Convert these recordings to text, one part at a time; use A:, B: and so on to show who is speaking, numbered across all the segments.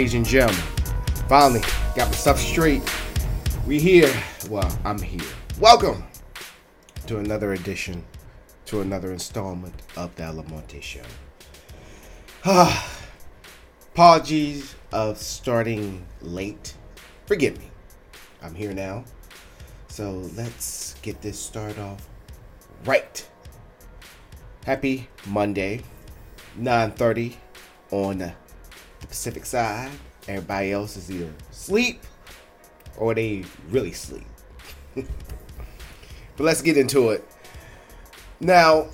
A: Ladies and gentlemen. Finally, got my stuff straight. We here. Well, I'm here. Welcome to another edition, to another installment of the Almonte Show. Ah, apologies of starting late. Forgive me. I'm here now. So let's get this started off right. Happy Monday, 9:30 on the Pacific side. Everybody else is either sleep or they really sleep. but let's get into it. Now,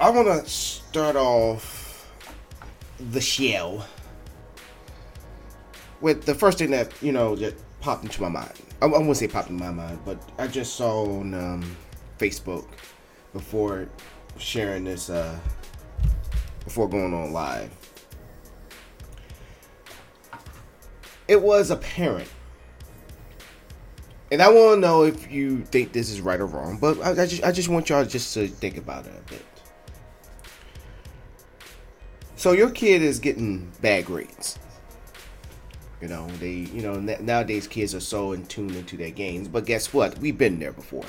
A: I want to start off the show with the first thing that, you know, that popped into my mind. I, I won't say popped in my mind, but I just saw on um, Facebook before sharing this, uh, before going on live. It was apparent. And I want to know if you think this is right or wrong, but I, I, just I just want y'all just to think about it a bit. So your kid is getting bad grades. You know, they you know nowadays kids are so in tune into their games, but guess what? We've been there before.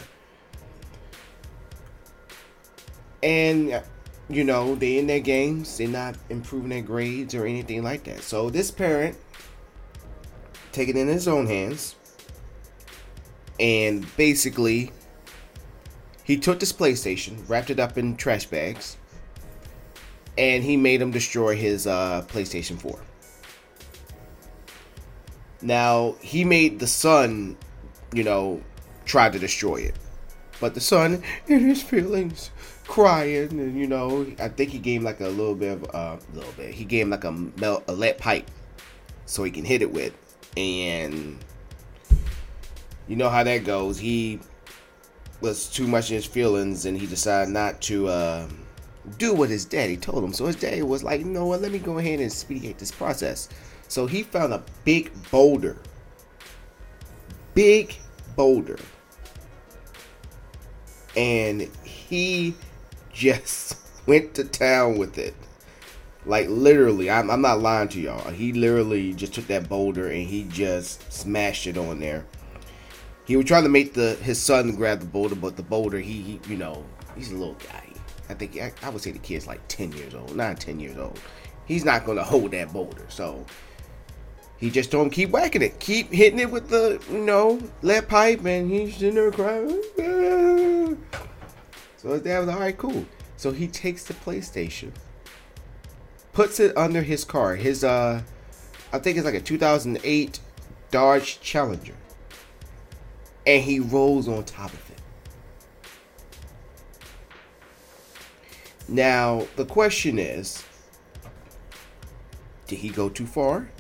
A: And uh, you know, they in their games, they're not improving their grades or anything like that. So this parent take it in his own hands. And basically, he took this PlayStation, wrapped it up in trash bags, and he made him destroy his uh, PlayStation 4. Now, he made the son, you know, try to destroy it. But the son, in his feelings, crying, and you know, I think he gave him like a little bit of, a uh, little bit. He gave him like a, a lead pipe so he can hit it with and you know how that goes. He was too much in his feelings, and he decided not to uh, do what his daddy told him. So his daddy was like, "You know what? Let me go ahead and speedate this process." So he found a big boulder, big boulder, and he just went to town with it. Like literally, I'm, I'm not lying to y'all. He literally just took that boulder and he just smashed it on there. He was trying to make the his son grab the boulder, but the boulder, he, he you know, he's a little guy. I think I, I would say the kid's like 10 years old, not 10 years old. He's not gonna hold that boulder. So He just don't keep whacking it. Keep hitting it with the, you know, lead pipe, and he's sitting there crying. So his dad was all right, cool. So he takes the PlayStation, puts it under his car. His, uh, I think it's like a 2008 Dodge Challenger. And he rolls on top of it. Now, the question is did he go too far?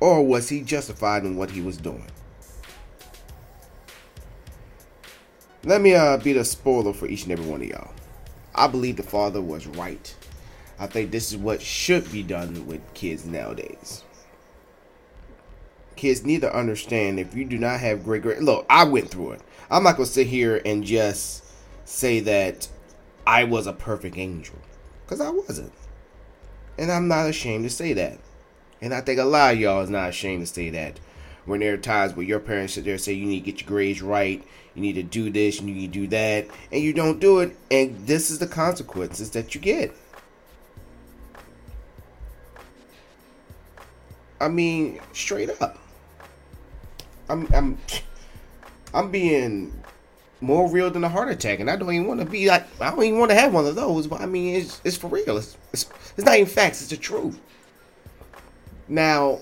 A: Or was he justified in what he was doing? Let me uh, be the spoiler for each and every one of y'all. I believe the father was right. I think this is what should be done with kids nowadays. Kids need to understand if you do not have great grades. look, I went through it. I'm not gonna sit here and just say that I was a perfect angel. Because I wasn't. And I'm not ashamed to say that. And I think a lot of y'all is not ashamed to say that. When there are times where your parents sit there and say you need to get your grades right, you need to do this, you need to do that, and you don't do it, and this is the consequences that you get. I mean, straight up. I'm I'm I'm being more real than a heart attack, and I don't even want to be like I don't even want to have one of those. But I mean, it's it's for real. It's it's, it's not even facts. It's the truth. Now,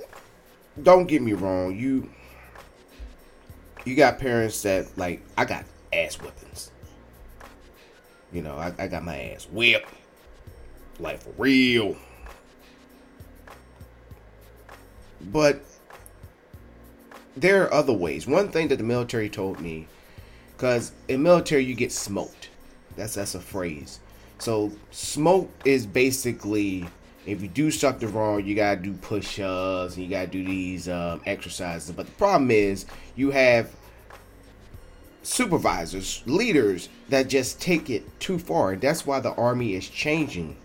A: don't get me wrong. You you got parents that like I got ass whippings. You know, I, I got my ass whipped. Like for real. But there are other ways. One thing that the military told me, because in military you get smoked. That's that's a phrase. So smoke is basically if you do something wrong, you gotta do push-ups and you gotta do these um, exercises. But the problem is you have supervisors, leaders that just take it too far. That's why the army is changing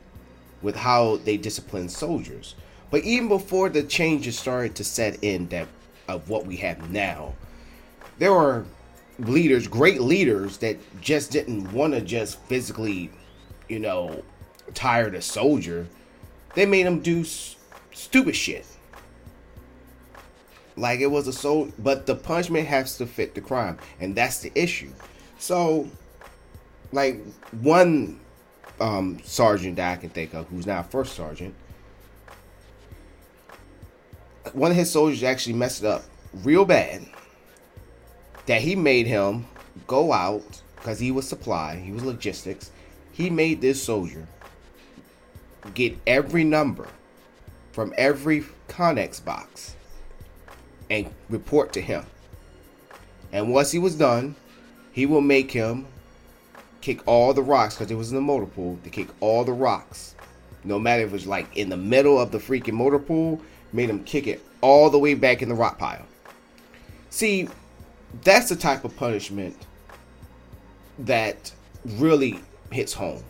A: with how they discipline soldiers. But even before the changes started to set in that of what we have now, there were leaders, great leaders that just didn't want to just physically, you know, tire the soldier. They made them do s- stupid shit. Like it was a soul, but the punishment has to fit the crime, and that's the issue. So, like one um, sergeant that I can think of, who's now first sergeant, one of his soldiers actually messed up real bad. That he made him go out because he was supply, he was logistics. He made this soldier get every number from every Connex box and report to him. And once he was done, he will make him kick all the rocks because it was in the motor pool to kick all the rocks. No matter if it was like in the middle of the freaking motor pool, made him kick it all the way back in the rock pile. See, that's the type of punishment that really hits home.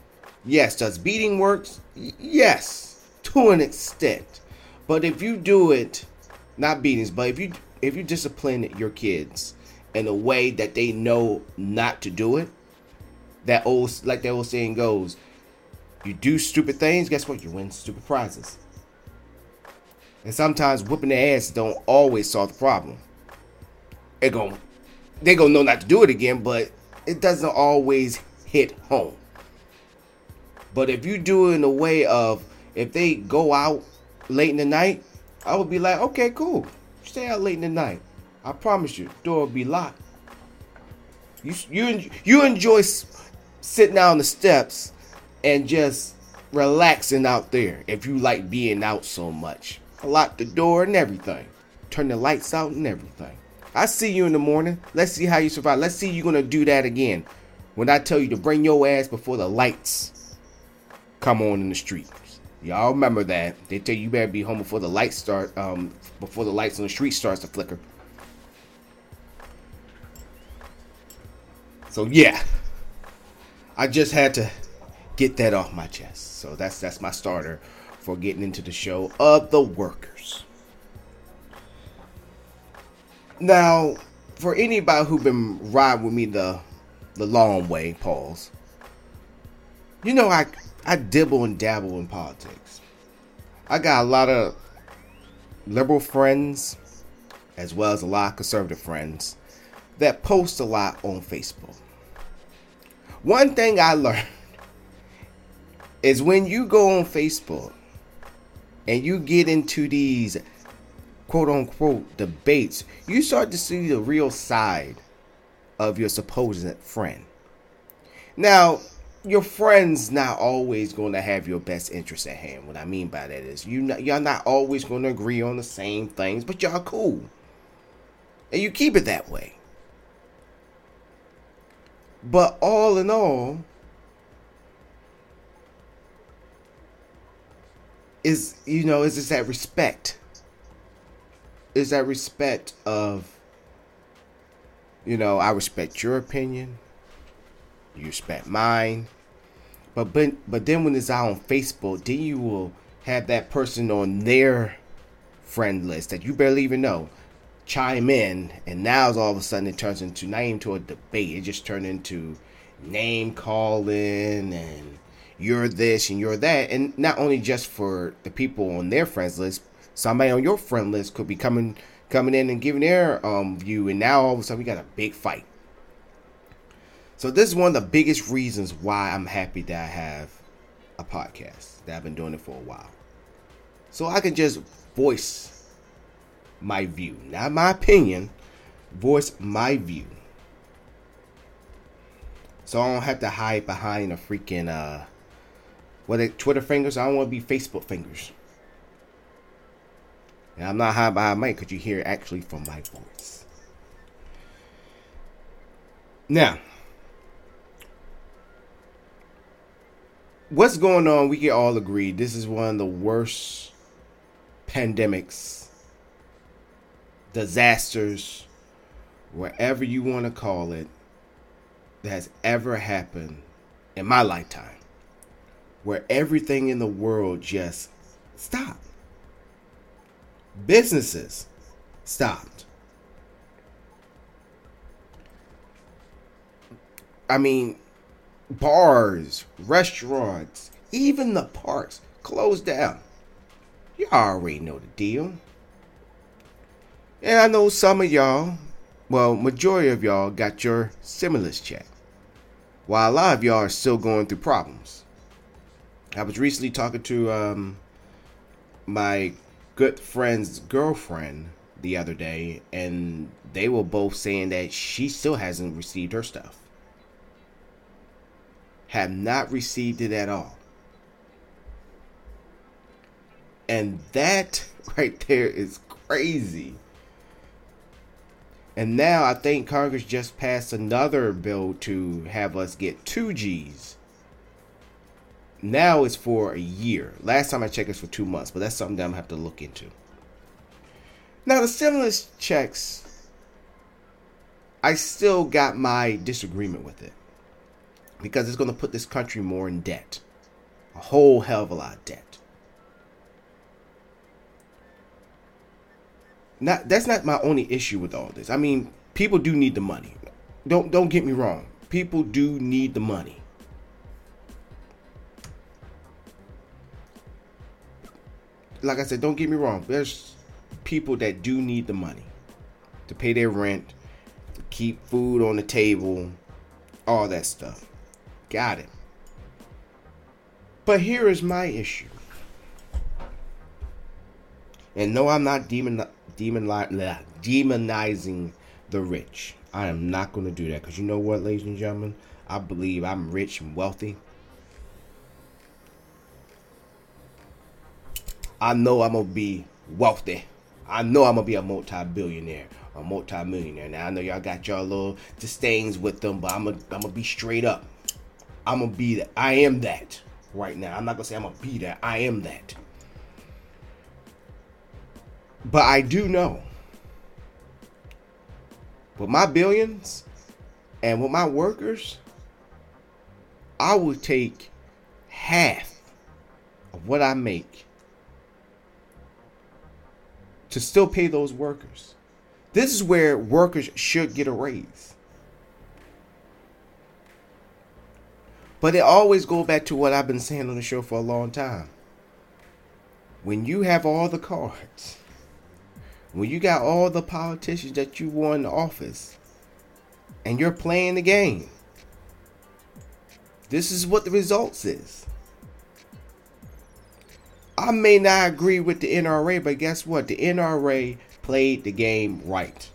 A: Yes, does beating works? Yes, to an extent. But if you do it, not beatings, but if you if you discipline your kids in a way that they know not to do it, that old like that old saying goes, you do stupid things, guess what? You win stupid prizes. And sometimes whooping their ass don't always solve the problem. They gon' they gonna know not to do it again, but it doesn't always hit home. But if you do it in a way of if they go out late in the night, I would be like, okay, cool. Stay out late in the night. I promise you, door will be locked. You you you enjoy sitting out on the steps and just relaxing out there. If you like being out so much, lock the door and everything, turn the lights out and everything. I see you in the morning. Let's see how you survive. Let's see you gonna do that again when I tell you to bring your ass before the lights come on in the streets. Y'all remember that. They tell you you better be home before the lights start, um, before the lights on the street starts to flicker. So yeah, I just had to get that off my chest. So that's that's my starter for getting into the show of the workers. Now, for anybody who been riding with me the the long way, pause. You know I I dibble and dabble in politics. I got a lot of liberal friends as well as a lot of conservative friends that post a lot on Facebook. One thing I learned is when you go on Facebook and you get into these quote unquote debates, you start to see the real side of your supposed friend. Now, your friend's not always going to have your best interest at hand. What I mean by that is you not, y'all not always going to agree on the same things, but y'all cool. And you keep it that way. But all in all, is you know, is just that respect. Is that respect of you know, I respect your opinion. You respect mine. But but but then when it's out on Facebook, then you will have that person on their friend list that you barely even know chime in, and now all of a sudden it turns into not even to a debate. It just turned into name calling and you're this and you're that, and not only just for the people on their friends list. Somebody on your friend list could be coming coming in and giving their um, view, and now all of a sudden we got a big fight. So this is one of the biggest reasons why I'm happy that I have a podcast that I've been doing it for a while, so I can just voice my view, not my opinion, voice my view. So I don't have to hide behind a freaking uh it Twitter fingers. I don't want to be Facebook fingers. And I'm not high behind mic because you hear actually from my voice. Now, what's going on? We can all agree this is one of the worst pandemics disasters, wherever you want to call it, that has ever happened in my lifetime. Where everything in the world just stopped. Businesses stopped. I mean, bars, restaurants, even the parks closed down. You already know the deal. And I know some of y'all, well, majority of y'all got your stimulus check, while a lot of y'all are still going through problems. I was recently talking to um, my good friend's girlfriend the other day, and they were both saying that she still hasn't received her stuff. Have not received it at all. And that right there is crazy. And now I think Congress just passed another bill to have us get 2Gs. Now it's for a year. Last time I checked, it's for two months, but that's something that I'm gonna have to look into. Now the stimulus checks, I still got my disagreement with it because it's gonna put this country more in debt, a whole hell of a lot of debt. not that's not my only issue with all this. I mean, people do need the money. Don't don't get me wrong. People do need the money. Like I said, don't get me wrong. There's people that do need the money to pay their rent, to keep food on the table, all that stuff. Got it. But here is my issue. And no, I'm not demon demonizing the rich. I am not going to do that because you know what, ladies and gentlemen? I believe I'm rich and wealthy. I know I'm to be wealthy. I know I'm to be a multi billionaire a multi millionaire. Now, I know y'all got y'all little disdains with them, but I'm gonna I'm gonna be straight up. I'm to be that. I am that right now. I'm not to say I'm to be that. I am that. But I do know with my billions and with my workers, I would take half of what I make to still pay those workers. This is where workers should get a raise. But it always go back to what I've been saying on the show for a long time. When you have all the cards, when you got all the politicians that you want in office and you're playing the game. This is what the results is. I may not agree with the NRA, but guess what? The NRA played the game right.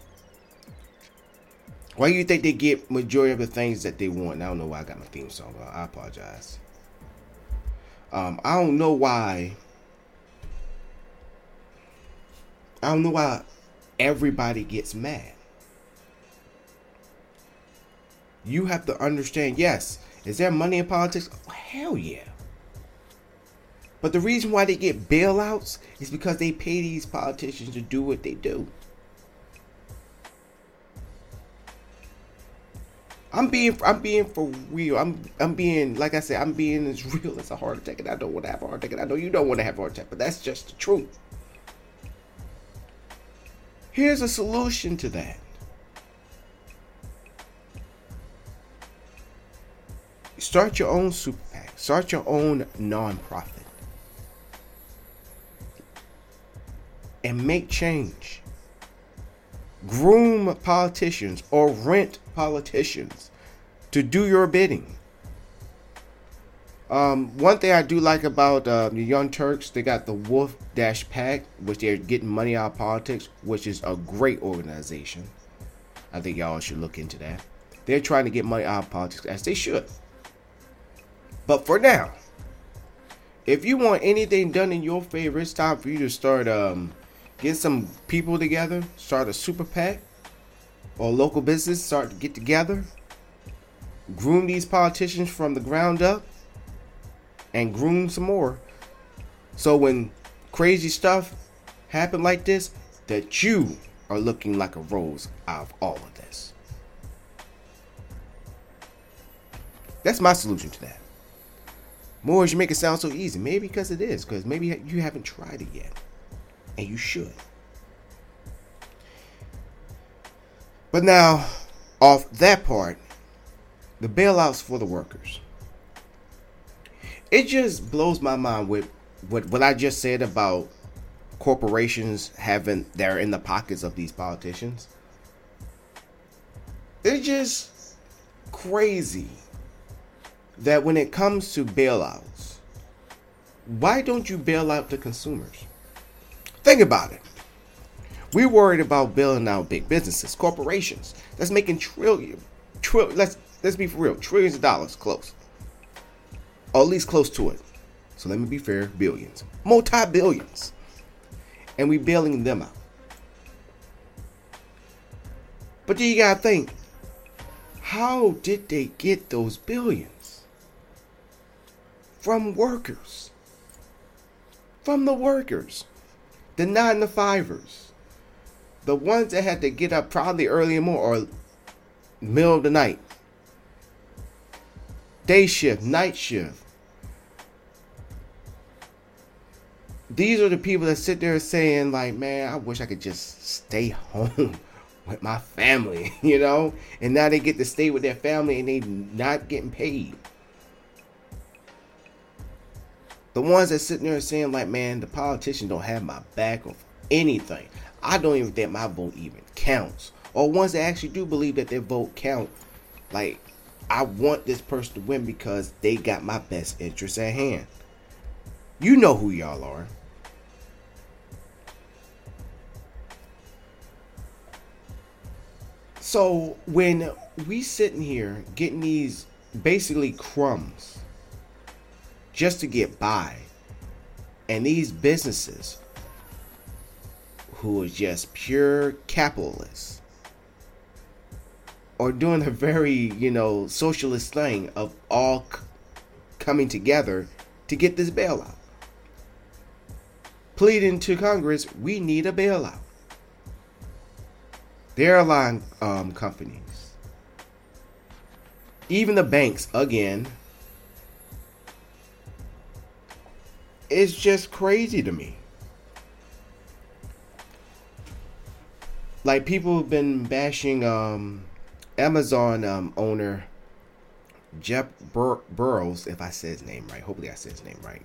A: Why do you think they get majority of the things that they want? I don't know why I got my theme song. I apologize. Um, I don't know why. I don't know why everybody gets mad. You have to understand. Yes, is there money in politics? Oh, hell yeah. But the reason why they get bailouts is because they pay these politicians to do what they do. I'm being I'm being for real. I'm I'm being like I said, I'm being as real as a heart attack, and I don't want to have a heart attack. And I know you don't want to have a heart attack, but that's just the truth. Here's a solution to that. Start your own super PAC. Start your own nonprofit. And make change groom politicians or rent politicians to do your bidding. Um, one thing I do like about uh, the Young Turks, they got the Wolf Dash PAC, which they're getting money out of politics, which is a great organization. I think y'all should look into that. They're trying to get money out of politics, as they should. But for now, if you want anything done in your favor, it's time for you to start um, get some people together, start a super PAC or local business, start to get together, groom these politicians from the ground up, and groom some more. So when crazy stuff happen like this, that you are looking like a rose out of all of this. That's my solution to that. More you make it sound so easy. Maybe because it is, because maybe you haven't tried it yet and you should. But now, off that part, the bailouts for the workers. It just blows my mind with what what I just said about corporations having they're in the pockets of these politicians. It's just crazy that when it comes to bailouts, why don't you bail out the consumers? Think about it. We're worried about bailing out big businesses, corporations that's making trillion, trillion. Let's let's be for real, trillions of dollars, close, or at least close to it. So let me be fair, billions, multi billions, and we bailing them out. But then you gotta think, how did they get those billions? From workers. From the workers the nine to fivers, the ones that had to get up probably early in or middle of the night, day shift, night shift. These are the people that sit there saying, like, man, I wish I could just stay home with my family, you know? And now they get to stay with their family and they not getting paid. The ones that sitting there saying like, man, the politicians don't have my back or anything. I don't even think my vote even counts. Or ones that actually do believe that their vote count. Like, I want this person to win because they got my best interest at hand. You know who y'all are. So when we sitting here getting these basically crumbs just to get by. And these businesses who are just pure capitalists are doing a very, you know, socialist thing of all c- coming together to get this bailout. Pleading to Congress, we need a bailout. The airline um, companies, even the banks, again, it's just crazy to me. Like people have been bashing um, Amazon um, owner Jeff Bur- Burrows, if I said his name right. Hopefully, I said his name right.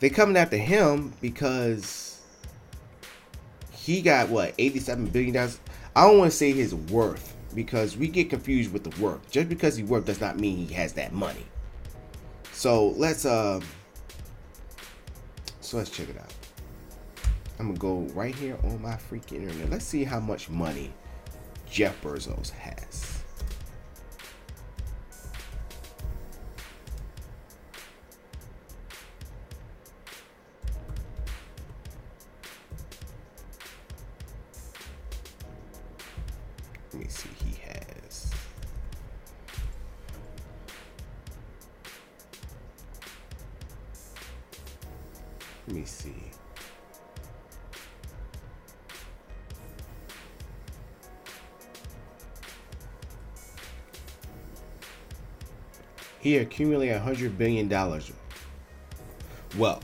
A: They coming after him because he got what 87 billion dollars. I don't want to say his worth because we get confused with the worth. Just because he worth does not mean he has that money. So let's uh so let's check it out. I'm gonna go right here on my freaking internet. Let's see how much money Jeff Bezos has. See. He accumulated a hundred billion dollars. Well,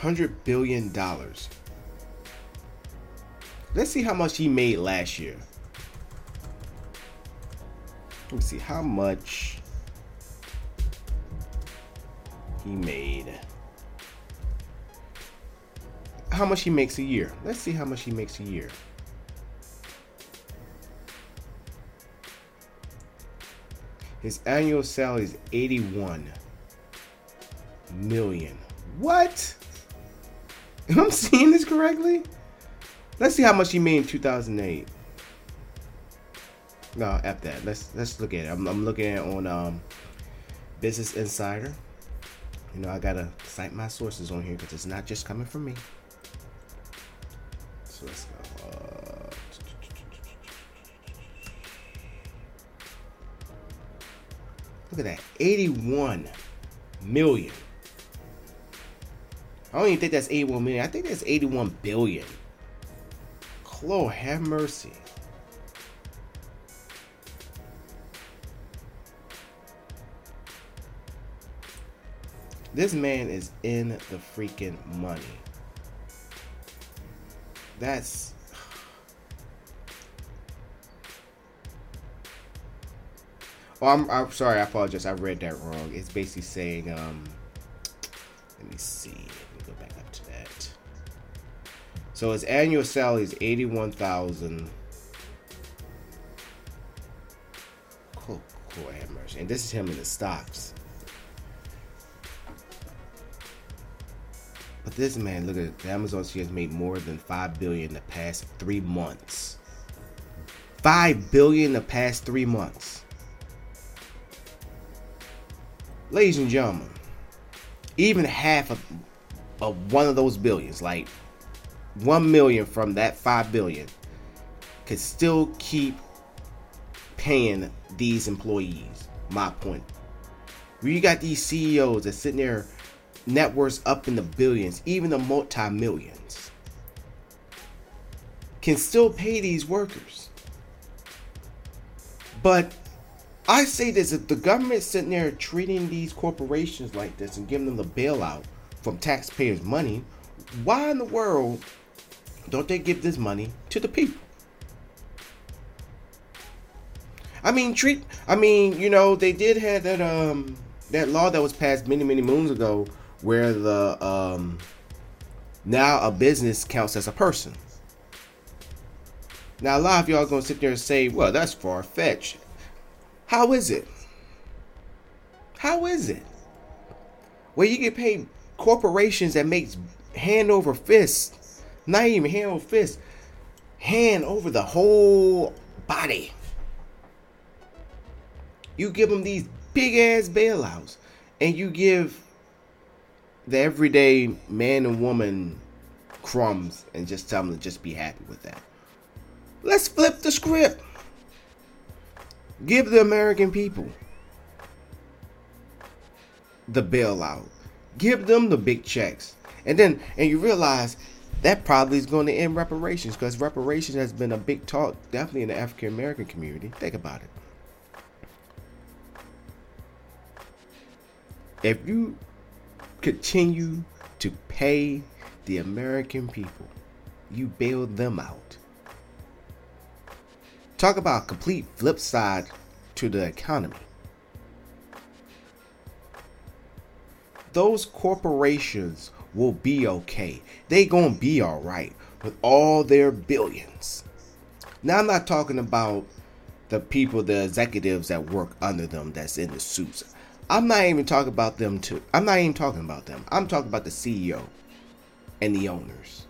A: hundred billion dollars. Let's see how much he made last year. Let me see how much How much he makes a year. Let's see how much he makes a year. His annual salary is 81 million. What? Am I seeing this correctly? Let's see how much he made in 2008. No, F that. Let's let's look at it. I'm, I'm looking at on um, Business Insider. You know, I gotta cite my sources on here because it's not just coming from me. So let's go. Uh, look at that, 81 million. I don't even think that's 81 million. I think that's 81 billion. Lord, have mercy. This man is in the freaking money. That's. Oh, I'm, I'm sorry. I apologize. I read that wrong. It's basically saying, um, let me see. Let me go back up to that. So his annual salary is eighty-one thousand. Cool, cool. And this is him in the stocks. This man, look at the Amazon. She has made more than five billion in the past three months. Five billion the past three months. Ladies and gentlemen, even half of, of one of those billions, like 1 million from that 5 billion could still keep paying these employees. My point. Where you got these CEOs that sitting there, net worths up in the billions, even the multi millions, can still pay these workers. But I say this if the government sitting there treating these corporations like this and giving them the bailout from taxpayers' money, why in the world don't they give this money to the people? I mean, treat. I mean, you know, they did have that um that law that was passed many many moons ago, where the um now a business counts as a person. Now a lot of y'all gonna sit there and say, "Well, that's far fetched." How is it? How is it? Well, you get paid corporations that makes hand over fist not even hand over fist, hand over the whole body. You give them these big ass bailouts, and you give the everyday man and woman crumbs and just tell them to just be happy with that. Let's flip the script. Give the American people the bailout. Give them the big checks. And then and you realize that probably is going to end reparations because reparations has been a big talk, definitely in the African American community. Think about it. If you continue to pay the American people, you bail them out. Talk about complete flip side to the economy. Those corporations will be okay. They gonna be all right with all their billions. Now I'm not talking about the people, the executives that work under them that's in the suits. I'm not even talking about them too. I'm not even talking about them. I'm talking about the CEO and the owners.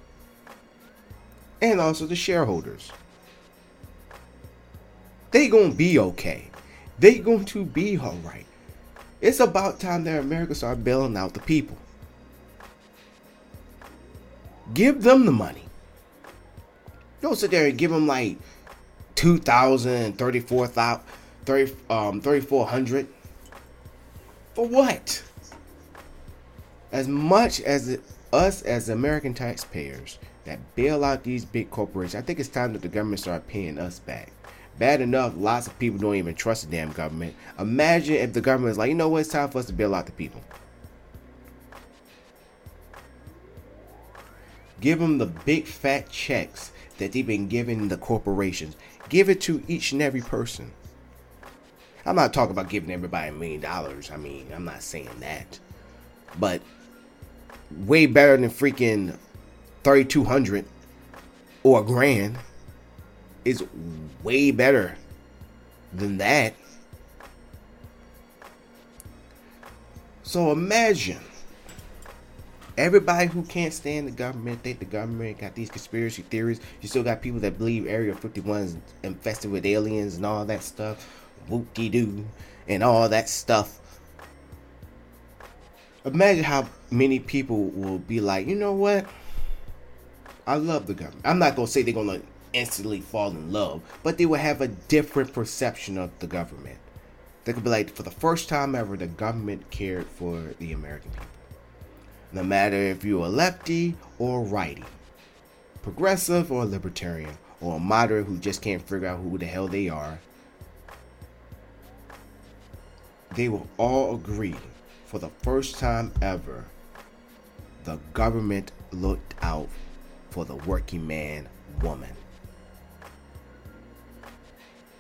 A: And also the shareholders. They gonna be okay. They going to be alright. It's about time that America start bailing out the people. Give them the money. Don't sit there and give them like 2,000, 34,000, 30, um, 3,400. For what? As much as it, us as American taxpayers that bail out these big corporations, I think it's time that the government start paying us back. Bad enough, lots of people don't even trust the damn government. Imagine if the government is like, you know what, it's time for us to bail out the people. Give them the big fat checks that they've been giving the corporations. Give it to each and every person. I'm not talking about giving everybody a million dollars. I mean, I'm not saying that. But way better than freaking 3200 or a grand is way better than that. So imagine everybody who can't stand the government, think the government got these conspiracy theories. You still got people that believe Area 51 is infested with aliens and all that stuff, whoop de doo, and all that stuff. Imagine how many people will be like, you know what? I love the government. I'm not gonna say they're gonna instantly fall in love, but they will have a different perception of the government. They could be like, for the first time ever, the government cared for the American people. No matter if you're a lefty or righty, progressive or libertarian, or a moderate who just can't figure out who the hell they are, they will all agree for the first time ever the government looked out for the working man woman.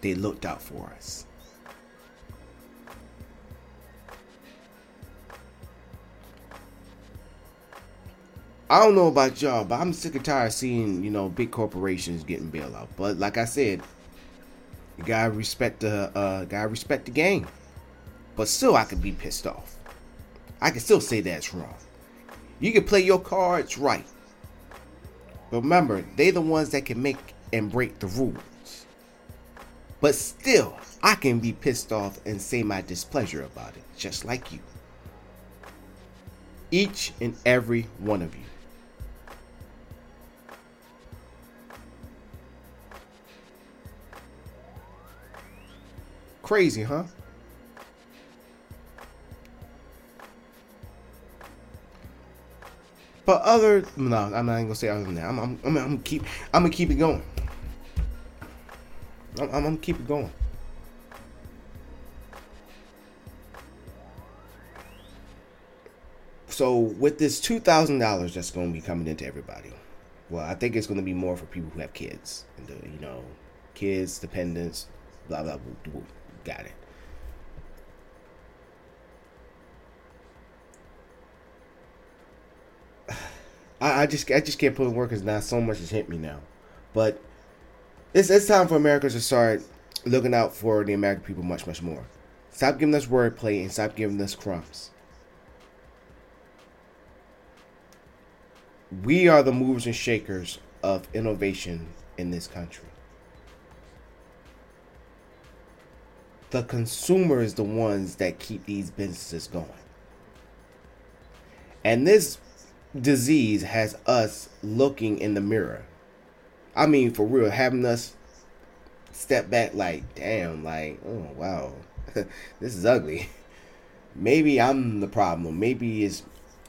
A: They looked out for us. I don't know about y'all, but I'm sick and tired of seeing, you know, big corporations getting bailed out. But like I said, you gotta respect the uh gotta respect the game. But still I could be pissed off. I can still say that's wrong. You can play your cards right. But remember, they the ones that can make and break the rules. But still, I can be pissed off and say my displeasure about it, just like you. Each and every one of you. Crazy, huh? But other no, I'm not gonna say other than that. I'm I'm I'm, I'm keep I'm gonna keep it going. I'm, I'm gonna keep it going. So with this two thousand dollars that's gonna be coming into everybody, well, I think it's gonna be more for people who have kids and the, you know, kids, dependents, blah blah blah. Got it. I, I just I just can't put in work because now so much has hit me now, but it's it's time for Americans to start looking out for the American people much much more. Stop giving us wordplay and stop giving us crumbs. We are the movers and shakers of innovation in this country. The consumer is the ones that keep these businesses going. And this disease has us looking in the mirror. I mean, for real, having us step back like, damn, like, oh, wow, this is ugly. Maybe I'm the problem. Maybe it's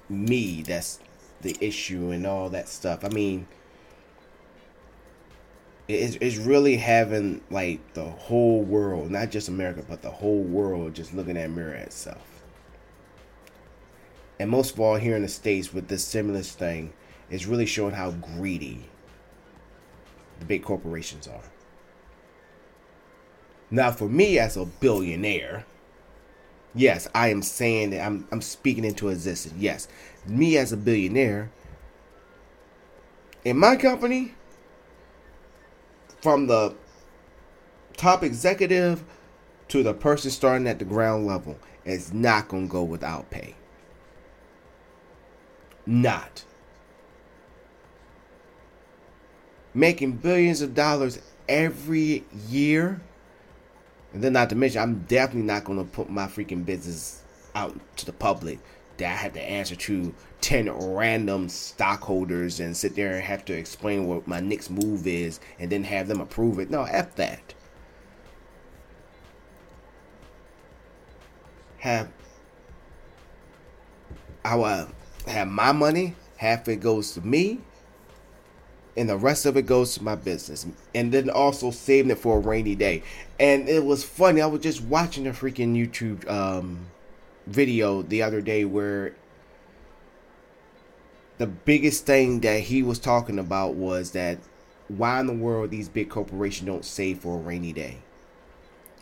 A: me that's the issue and all that stuff. I mean, it's, it's really having like the whole world, not just America, but the whole world just looking at mirror itself. And most of all, here in the States with this stimulus thing, is really showing how greedy the big corporations are. Now, for me as a billionaire, Yes, I am saying that I'm I'm speaking into existence. Yes, me as a billionaire in my company, from the top executive to the person starting at the ground level, is not gonna go without pay. Not. Making billions of dollars every year and then not to mention, I'm definitely not going to put my freaking business out to the public that I have to answer to 10 random stockholders and sit there and have to explain what my next move is and then have them approve it. No, F that. Have will have my money, half it goes to me, and the rest of it goes to my business. And then also saving it for a rainy day. And it was funny i was just watching a freaking youtube um, video the other day where the biggest thing that he was talking about was that why in the world these big corporations don't save for a rainy day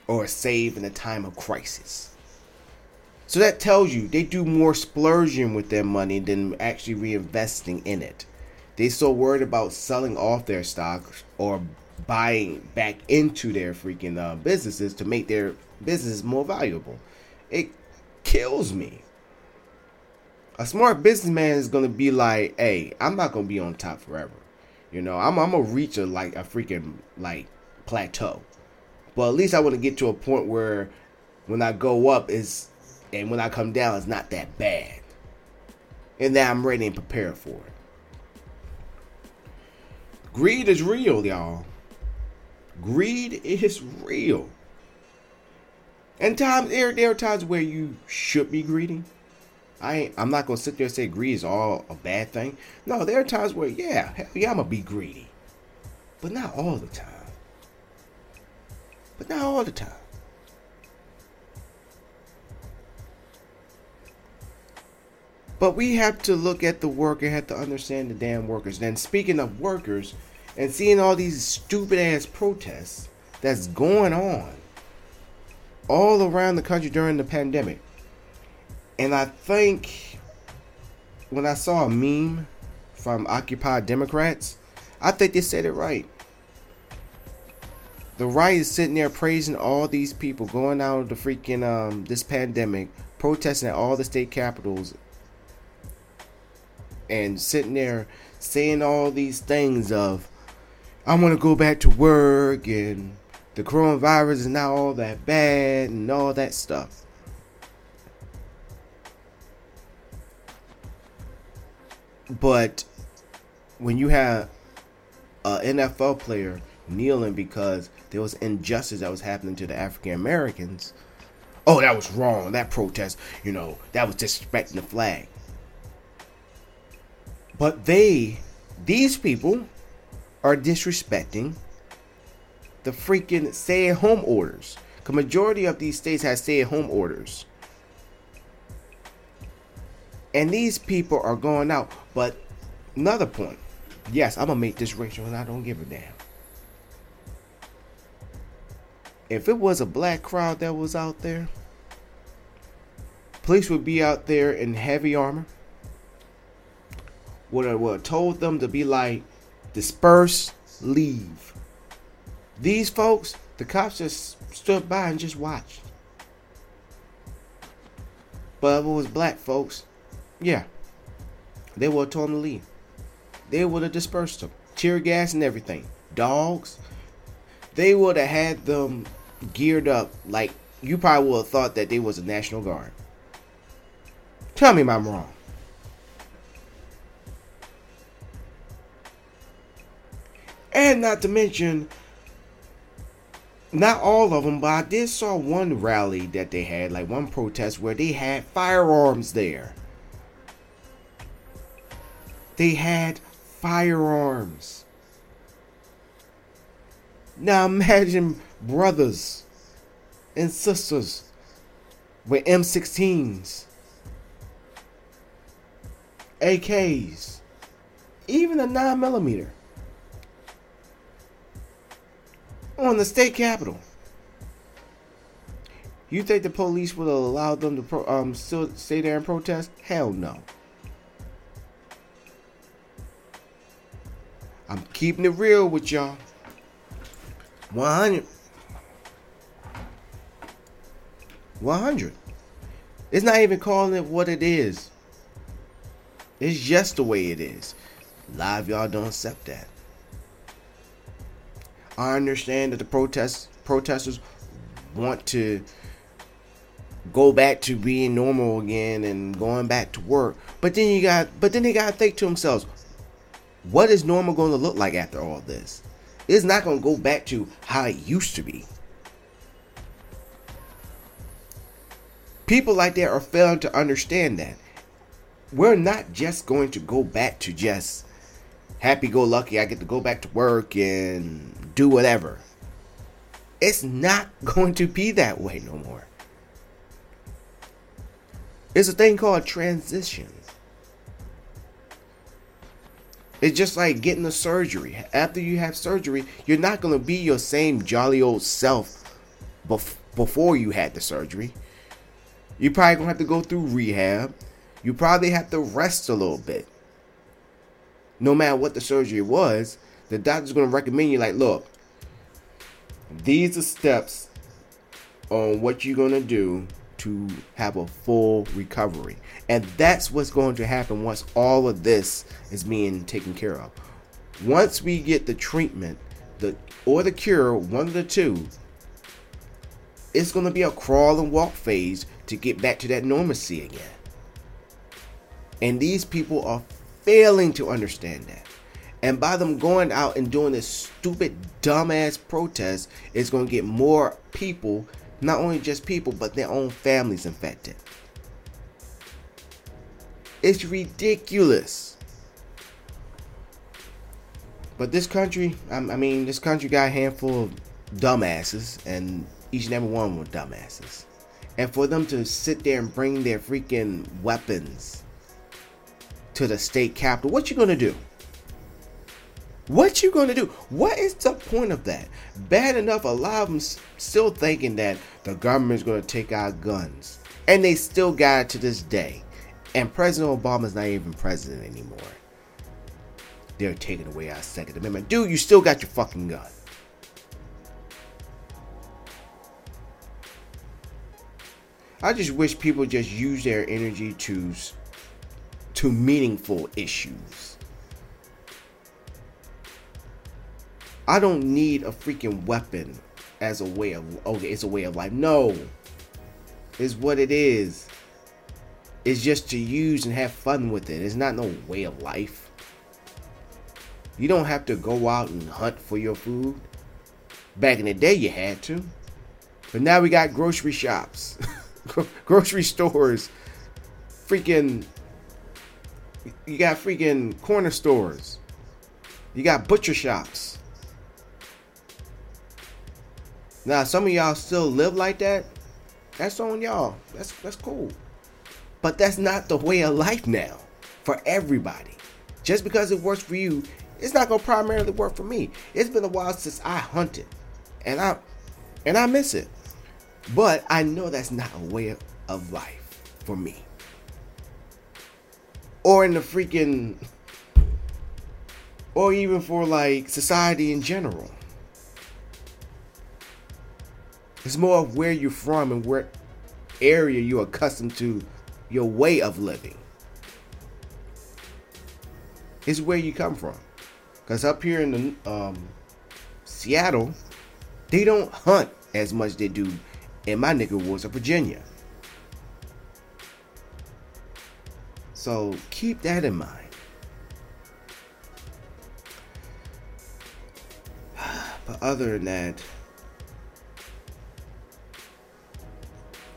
A: or save in a time of crisis so that tells you they do more splurging with their money than actually reinvesting in it They're so worried about selling off their stocks or buying back into their freaking uh, businesses to make their business more valuable. It kills me. A smart businessman is gonna be like, "Hey, I'm not gonna be on top forever. You know, I'm I'm gonna reach a like a freaking like plateau, but at least I want to get to a point where when I go up is and when I come down, it's not that bad, and that I'm ready and prepared for it." Greed is real, y'all. Greed is real. And times there, there are times where you should be greedy. I I'm not gonna sit there and say greed is all a bad thing. No, there are times where yeah, hell yeah, I'm gonna be greedy, but not all the time. But not all the time. But we have to look at the worker, have to understand the damn workers. Then speaking of workers, and seeing all these stupid ass protests that's going on all around the country during the pandemic. And I think when I saw a meme from Occupy Democrats, I think they said it right. The right is sitting there praising all these people going out of the freaking um this pandemic, protesting at all the state capitals and sitting there saying all these things of I want to go back to work and the coronavirus is not all that bad and all that stuff. But when you have an NFL player kneeling because there was injustice that was happening to the African Americans, oh, that was wrong. That protest, you know, that was disrespecting the flag. But they, these people, are disrespecting the freaking stay at home orders. The majority of these states have stay at home orders. And these people are going out. But another point yes, I'm going to make this racial and I don't give a damn. If it was a black crowd that was out there, police would be out there in heavy armor would have told them to be like, disperse, leave. These folks, the cops just stood by and just watched. But if it was black folks, yeah, they would have told them to leave. They would have dispersed them. Tear gas and everything. Dogs. They would have had them geared up like you probably would have thought that they was a National Guard. Tell me if I'm wrong. And not to mention, not all of them, but I did saw one rally that they had, like one protest where they had firearms there. They had firearms. Now imagine brothers and sisters with M16s, AKs, even a 9 millimeter. On the state capitol. You think the police would allow them to pro- um still stay there and protest? Hell no. I'm keeping it real with y'all. 100. 100. It's not even calling it what it is. It's just the way it is. Of y'all don't accept that. I understand that the protest protesters want to go back to being normal again and going back to work. But then you got but then they gotta think to themselves, what is normal going to look like after all this? It's not going to go back to how it used to be. People like that are failing to understand that. We're not just going to go back to just happy go lucky. I get to go back to work and do whatever. It's not going to be that way no more. It's a thing called transition. It's just like getting a surgery. After you have surgery, you're not going to be your same jolly old self bef- before you had the surgery. You probably going to have to go through rehab. You probably have to rest a little bit. No matter what the surgery was, the doctor's going to recommend you like, look, these are steps on what you're going to do to have a full recovery. And that's what's going to happen once all of this is being taken care of. Once we get the treatment, the or the cure, one of the two, it's going to be a crawl and walk phase to get back to that normalcy again. And these people are failing to understand that. And by them going out and doing this stupid, dumbass protest, it's going to get more people not only just people, but their own families infected. It's ridiculous. But this country, I mean, this country got a handful of dumbasses, and each and every one of them were dumbasses. And for them to sit there and bring their freaking weapons to the state capitol, what you gonna do? What you gonna do? What is the point of that? Bad enough, a lot of them still thinking that the government's gonna take our guns, and they still got it to this day. And President Obama's not even president anymore. They're taking away our Second Amendment, dude. You still got your fucking gun. I just wish people just use their energy to to meaningful issues I don't need a freaking weapon as a way of okay, it's a way of life. No. It's what it is. It's just to use and have fun with it. It's not no way of life. You don't have to go out and hunt for your food. Back in the day you had to. But now we got grocery shops. grocery stores. Freaking you got freaking corner stores. You got butcher shops. Now, some of y'all still live like that. That's on y'all. That's that's cool. But that's not the way of life now for everybody. Just because it works for you, it's not gonna primarily work for me. It's been a while since I hunted, and I and I miss it. But I know that's not a way of life for me. Or in the freaking or even for like society in general. It's more of where you're from and where area you're accustomed to your way of living. It's where you come from. Because up here in the um, Seattle, they don't hunt as much they do in my nigga woods of Virginia. So keep that in mind. But other than that,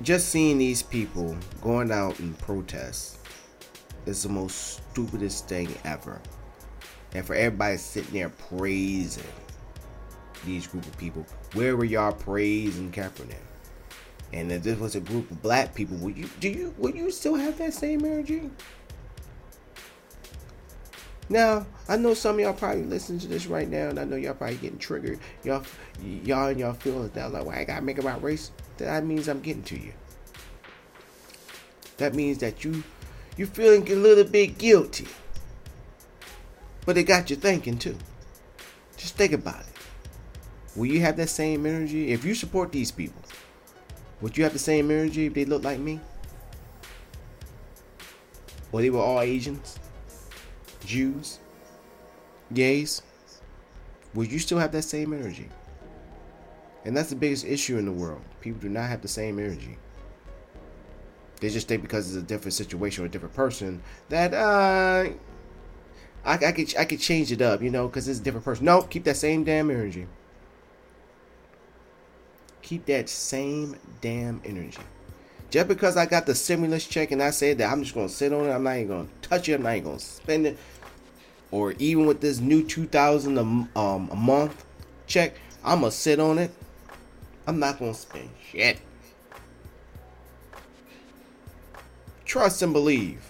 A: just seeing these people going out and protest is the most stupidest thing ever. And for everybody sitting there praising these group of people, where were y'all praising Kaepernick? And if this was a group of black people, would you do you would you still have that same energy? Now, I know some of y'all probably listening to this right now, and I know y'all probably getting triggered. Y'all, y'all and y'all feelings now, like, well, I gotta make about race. That means I'm getting to you. That means that you, you feeling a little bit guilty. But it got you thinking too. Just think about it. Will you have that same energy if you support these people? Would you have the same energy if they look like me? Or they were all Asians? Jews? Gays? Would you still have that same energy? And that's the biggest issue in the world. People do not have the same energy. They just think because it's a different situation or a different person that uh I, I could I could change it up, you know, because it's a different person. No, keep that same damn energy. Keep that same damn energy. Just because I got the stimulus check and I said that I'm just gonna sit on it, I'm not even gonna touch it, I'm not even gonna spend it. Or even with this new two thousand a, um, a month check, I'm gonna sit on it. I'm not gonna spend shit. Trust and believe.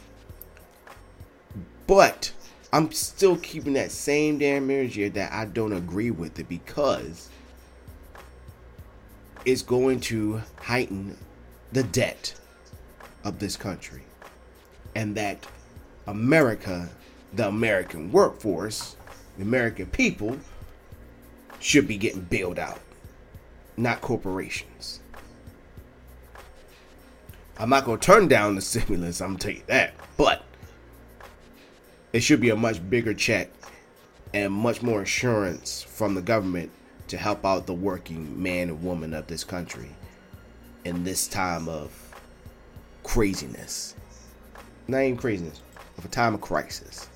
A: But I'm still keeping that same damn energy that I don't agree with it because it's going to heighten the debt of this country. And that America, the American workforce, the American people should be getting bailed out, not corporations. I'm not going to turn down the stimulus, I'm going to tell you that. But it should be a much bigger check and much more assurance from the government to help out the working man and woman of this country in this time of craziness. Not even craziness, of a time of crisis.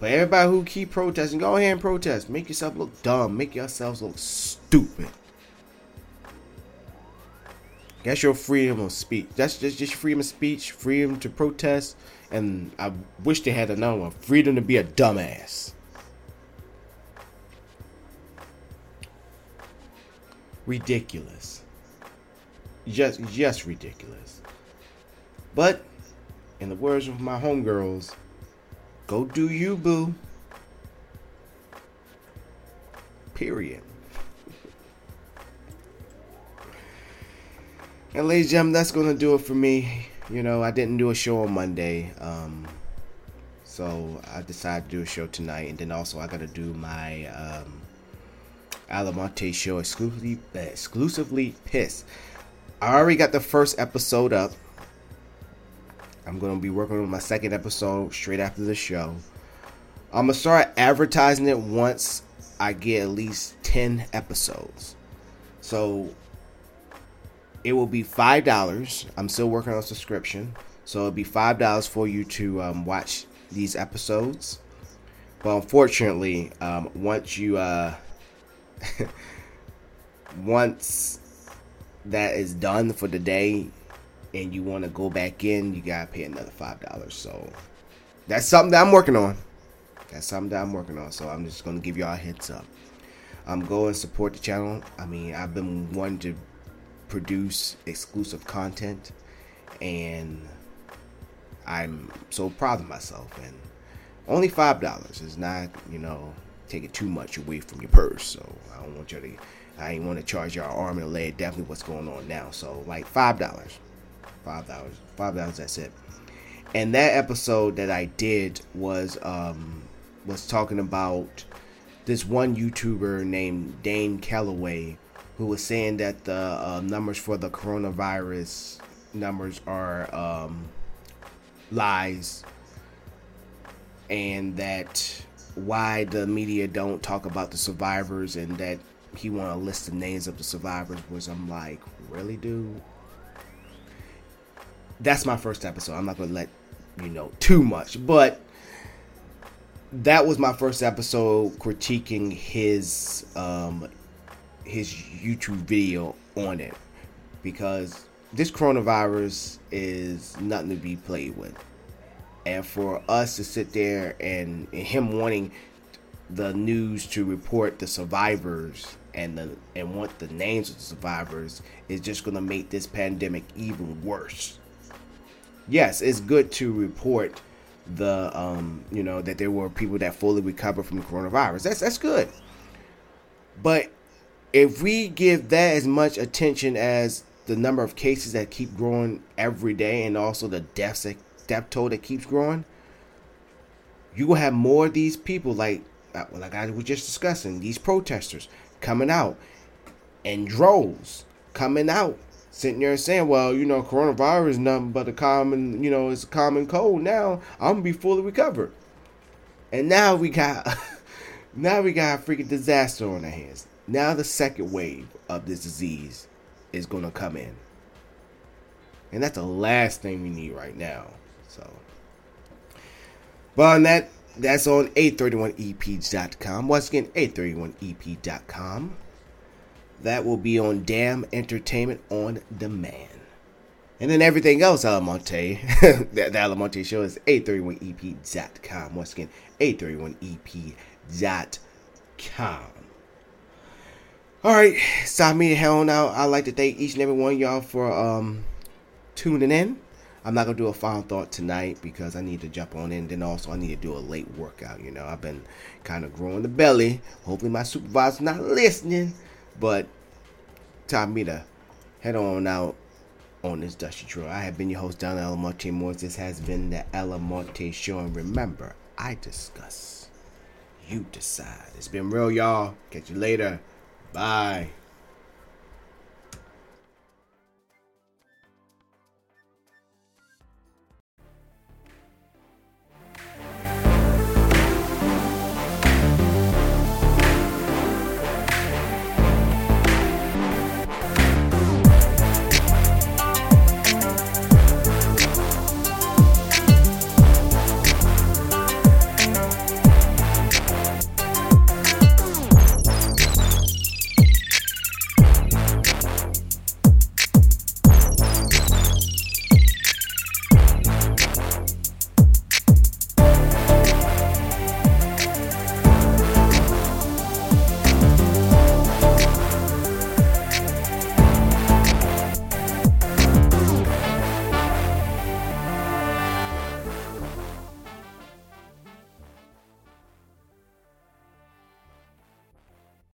A: But everybody who keep protesting, go ahead and protest. Make yourself look dumb. Make yourselves look stupid. That's your freedom of speech. That's just just freedom of speech, freedom to protest, and I wish they had another one: freedom to be a dumbass. Ridiculous. Just just ridiculous. But in the words of my homegirls, go do you, boo. Period. And ladies and gentlemen, that's gonna do it for me. You know, I didn't do a show on Monday, um, so I decided to do a show tonight, and then also I gotta do my um, Almonte show exclusively exclusively pissed. I already got the first episode up. I'm gonna be working on my second episode straight after the show. I'm gonna start advertising it once I get at least ten episodes. So it will be five dollars. I'm still working on subscription, so it'll be five dollars for you to um, watch these episodes. But unfortunately, um, once you uh, once that is done for the day, and you want to go back in, you gotta pay another five dollars. So that's something that I'm working on. That's something that I'm working on. So I'm just gonna give y'all a heads up. I'm um, going to support the channel. I mean, I've been wanting to produce exclusive content and I'm so proud of myself and only five dollars is not you know taking too much away from your purse so I don't want you to I ain't want to charge your arm and leg definitely what's going on now so like five dollars. Five dollars five dollars that's it. And that episode that I did was um was talking about this one YouTuber named Dane Calloway who was saying that the uh, numbers for the coronavirus numbers are um, lies and that why the media don't talk about the survivors and that he want to list the names of the survivors was I'm like really dude that's my first episode I'm not gonna let you know too much but that was my first episode critiquing his um, his YouTube video on it because this coronavirus is nothing to be played with. And for us to sit there and, and him wanting the news to report the survivors and the and want the names of the survivors is just gonna make this pandemic even worse. yes, it's good to report the um, you know that there were people that fully recovered from the coronavirus. That's that's good. But if we give that as much attention as the number of cases that keep growing every day and also the deaths that, death toll that keeps growing, you will have more of these people like uh, like I was just discussing, these protesters coming out and droves, coming out, sitting there saying, well, you know, coronavirus is nothing but a common, you know, it's a common cold. Now I'm gonna be fully recovered. And now we got now we got a freaking disaster on our hands. Now the second wave of this disease is gonna come in. And that's the last thing we need right now. So but on that that's on 831eps.com. Once again, 831ep.com. That will be on Damn Entertainment on Demand. And then everything else, Almonte, the, the Almonte show is 831ep.com. Once again, 831ep.com. All right, stop me the hell now. I'd like to thank each and every one of y'all for um, tuning in. I'm not gonna do a final thought tonight because I need to jump on in. Then also I need to do a late workout. You know, I've been kind of growing the belly. Hopefully my supervisor's not listening, but time me to head on out on this dusty trail. I have been your host, Don Almonte Morris. This has been the Almonte Show, and remember, I discuss, you decide. It's been real, y'all. Catch you later. Bye.